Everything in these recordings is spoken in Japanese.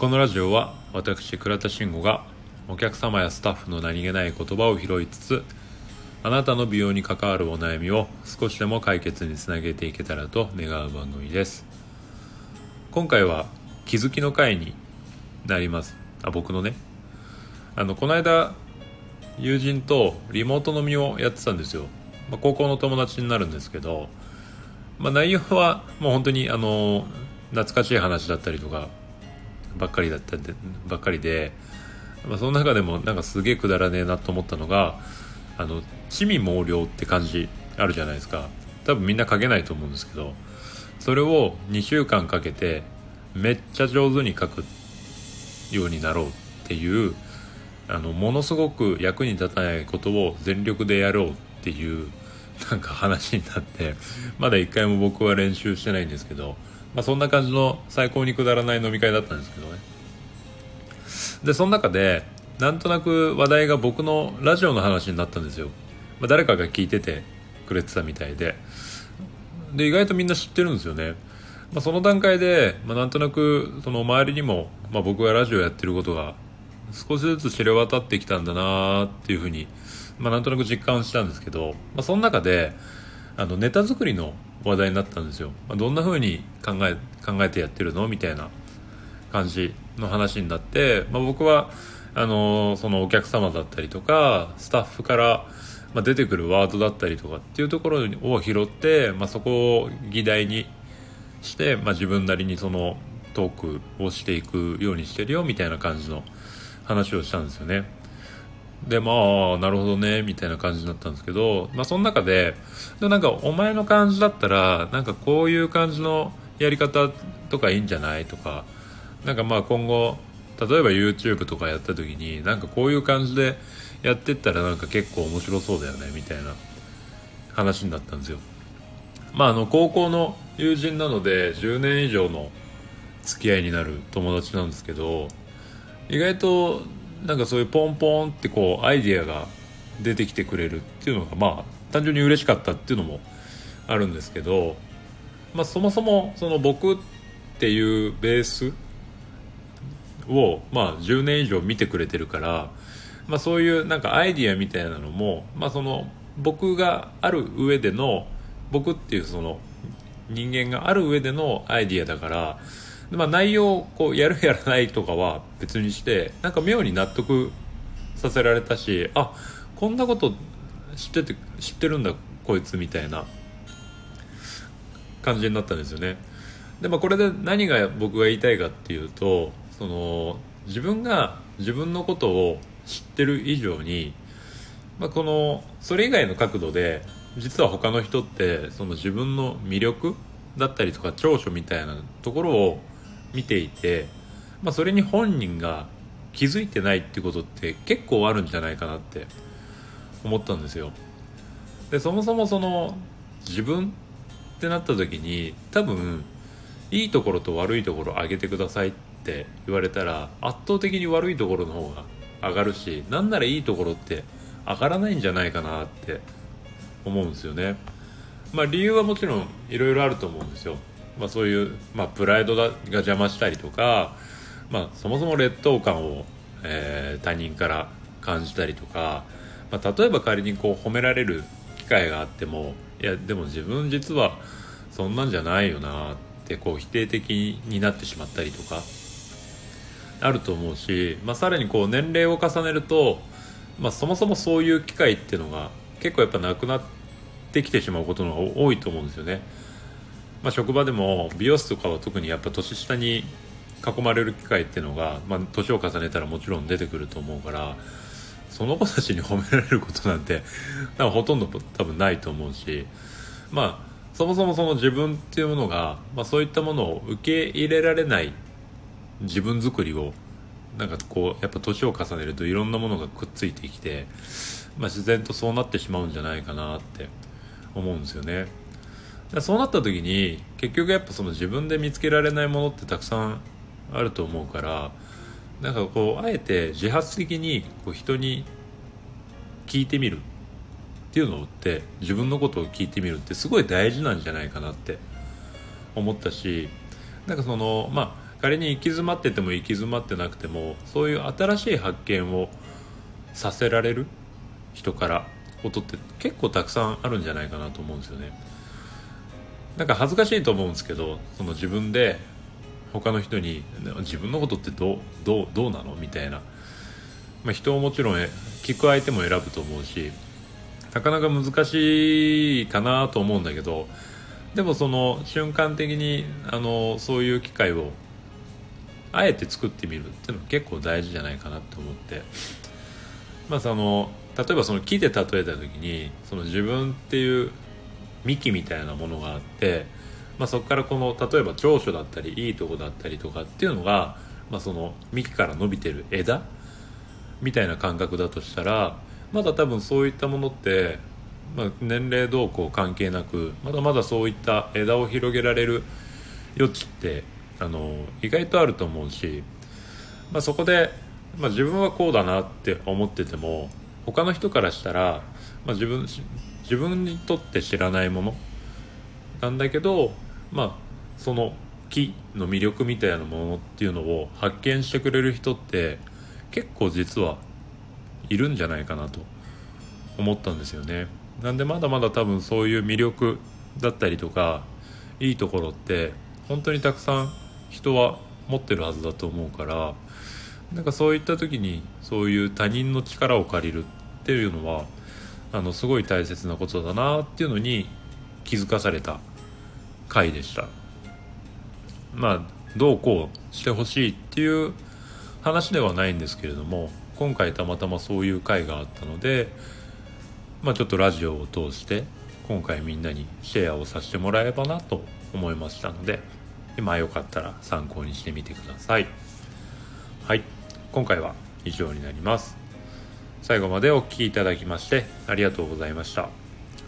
このラジオは私倉田慎吾がお客様やスタッフの何気ない言葉を拾いつつあなたの美容に関わるお悩みを少しでも解決につなげていけたらと願う番組です。今回は気づきの回になります。あ僕のね。あのこの間友人とリモート飲みをやってたんですよ、まあ、高校の友達になるんですけど、まあ、内容はもう本当にあの懐かしい話だったりとかばっかりだったでばっかりで、まあ、その中でもなんかすげえくだらねえなと思ったのがあの地味猛量って感じあるじゃないですか。多分みんな書けないと思うんですけどそれを2週間かけてめっちゃ上手に書くようになろうっていうあのものすごく役に立たないことを全力でやろうっていうなんか話になってまだ一回も僕は練習してないんですけどまあ、そんな感じの最高にくだらない飲み会だったんですけどね。でその中でなんとなく話題が僕のラジオの話になったんですよ、まあ、誰かが聞いててくれてたみたいで。で意外とみんな知ってるんですよね、まあ、その段階で、まあ、なんとなくその周りにも、まあ、僕がラジオやってることが少しずつ知れ渡ってきたんだなっていうふうに、まあ、なんとなく実感したんですけど、まあ、その中であのネタ作りの話題になったんですよ、まあ、どんな風に考え考えてやってるの？みたいな感じの話になって、まあ、僕はあのそのお客様だったりとかスタッフから、まあ、出てくるワードだったりとかっていうところを拾って、まあ、そこを議題にして、まあ、自分なりにそのトークをしていくようにしてるよみたいな感じの話をしたんですよね。でまあなるほどねみたいな感じだったんですけど、まあ、その中ででなんかお前の感じだったらなんかこういう感じのやり方とかいいんじゃないとかなんかまあ今後例えば YouTube とかやった時になんかこういう感じでやってったらなんか結構面白そうだよねみたいな話になったんですよ。まああの高校の友人なので10年以上の付き合いになる友達なんですけど意外となんかそういうポンポンってこうアイディアが出てきてくれるっていうのがまあ単純に嬉しかったっていうのもあるんですけど、まあ、そもそもその僕っていうベースをまあ10年以上見てくれてるから、まあ、そういうなんかアイディアみたいなのも、まあ、その僕がある上での僕っていうその人間がある上でのアイディアだからまあ、内容をこうやるやらないとかは別にしてなんか妙に納得させられたしあこんなこと知ってて知ってるんだこいつみたいな感じになったんですよね。でまあこれで何が僕が言いたいかっていうとその自分が自分のことを知ってる以上に、まあ、このそれ以外の角度で実は他の人ってその自分の魅力だったりとか長所みたいなところを見ていて、まあ、それに本人が気づいてないってことって結構あるんじゃないかなって思ったんですよ。でそもそもその自分ってなった時に多分いいところと悪いところ上げてくださいって言われたら圧倒的に悪いところの方が上がるしなんならいいところって上がらないんじゃないかなって思うんですよね。まあ理由はもちろんいろいろあると思うんですよ。まあ、そういう、まあ、プライドが邪魔したりとか、まあ、そもそも劣等感を、えー、他人から感じたりとか、まあ、例えば仮にこう褒められる機会があってもいやでも自分実はそんなんじゃないよなってこう否定的になってしまったりとかあると思うし、まあ、さらにこう年齢を重ねると、まあ、そもそもそういう機会っていうのが結構やっぱなくなってきてしまうことの方が多いと思うんですよね。まあ、職場でも美容室とかは特にやっぱ年下に囲まれる機会っていうのが、まあ、年を重ねたらもちろん出てくると思うからその子たちに褒められることなんて 多分ほとんど多分ないと思うしまあそもそもその自分っていうものが、まあ、そういったものを受け入れられない自分作りをなんかこうやっぱ年を重ねるといろんなものがくっついてきて、まあ、自然とそうなってしまうんじゃないかなって思うんですよね。そうなった時に結局やっぱその自分で見つけられないものってたくさんあると思うからなんかこうあえて自発的にこう人に聞いてみるっていうのって自分のことを聞いてみるってすごい大事なんじゃないかなって思ったしなんかそのまあ仮に行き詰まってても行き詰まってなくてもそういう新しい発見をさせられる人からことって結構たくさんあるんじゃないかなと思うんですよね。なんか恥ずかしいと思うんですけどその自分で他の人に自分のことってどうどうどうなの？みたいな、まあ、人をもちろん聞く相手も選ぶと思うしなかなか難しいかなと思うんだけどでもその瞬間的にあのそういう機会をあえて作ってみるっていうのは結構大事じゃないかなって思って。まあその例えばその木で例えた時にその自分っていう幹みたいなものがあって、まあ、そこからこの例えば長所だったりいいとこだったりとかっていうのが、まあ、その幹から伸びてる枝みたいな感覚だとしたらまだ多分そういったものって、まあ、年齢動向関係なくまだまだそういった枝を広げられる余地ってあの意外とあると思うし、まあ、そこで、まあ、自分はこうだなって思ってても他の人からしたら、まあ、自分自分にとって知らないもの。なんだけどまあその木の魅力みたいなものっていうのを発見してくれる人って結構実はいるんじゃないかなと思ったんですよね。なんでまだまだ多分そういう魅力だったりとかいいところって本当にたくさん人は持ってるはずだと思うからなんかそういった時にそういう他人の力を借りるっていうのはあのすごい大切なことだなっていうのに気づかされた回でした。まあどうこうしてほしいっていう話ではないんですけれども今回たまたまそういう回があったのでまあちょっとラジオを通して今回みんなにシェアをさせてもらえばなと思いましたので今よかったら参考にしてみてください。はい。今回は以上になります。最後までお聴きいただきましてありがとうございました。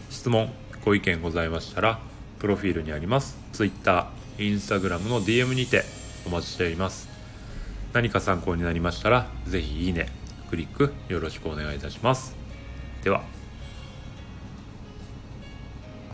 質問ご意見ございましたらプロフィールにあります Twitter、Instagram の DM にてお待ちしております。何か参考になりましたら是非いいねクリックよろしくお願いいたします。では。